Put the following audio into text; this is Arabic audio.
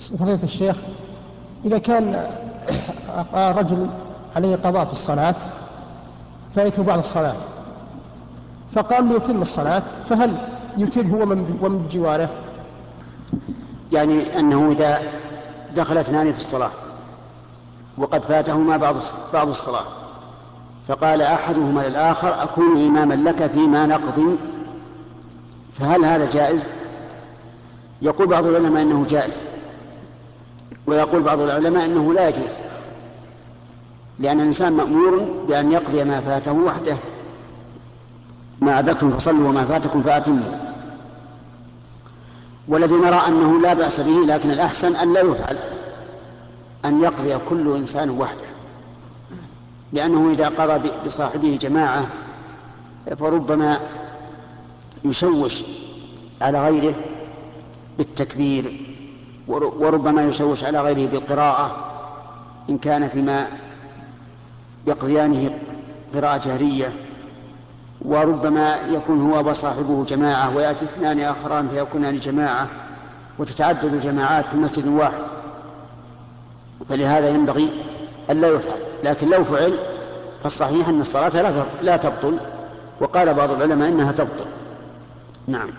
فضيلة الشيخ إذا كان رجل عليه قضاء في الصلاة فايته بعد الصلاة فقام ليتم الصلاة فهل يتم هو ومن بجواره؟ يعني أنه إذا دخل اثنان في الصلاة وقد فاتهما بعض بعض الصلاة فقال أحدهما للآخر أكون إماما لك فيما نقضي فهل هذا جائز؟ يقول بعض العلماء أنه جائز ويقول بعض العلماء أنه لا يجوز. لأن الإنسان مأمور بأن يقضي ما فاته وحده. ما أدركتم فصلوا وما فاتكم فأتموا. والذي نرى أنه لا بأس به لكن الأحسن أن لا يفعل أن يقضي كل إنسان وحده. لأنه إذا قضى بصاحبه جماعة فربما يشوش على غيره بالتكبير وربما يشوش على غيره بالقراءة إن كان فيما يقضيانه قراءة جهرية وربما يكون هو وصاحبه جماعة ويأتي اثنان آخران فيكونان جماعة وتتعدد الجماعات في مسجد واحد. فلهذا ينبغي أن لا يفعل لكن لو فعل فالصحيح أن الصلاة لا لا تبطل وقال بعض العلماء إنها تبطل. نعم.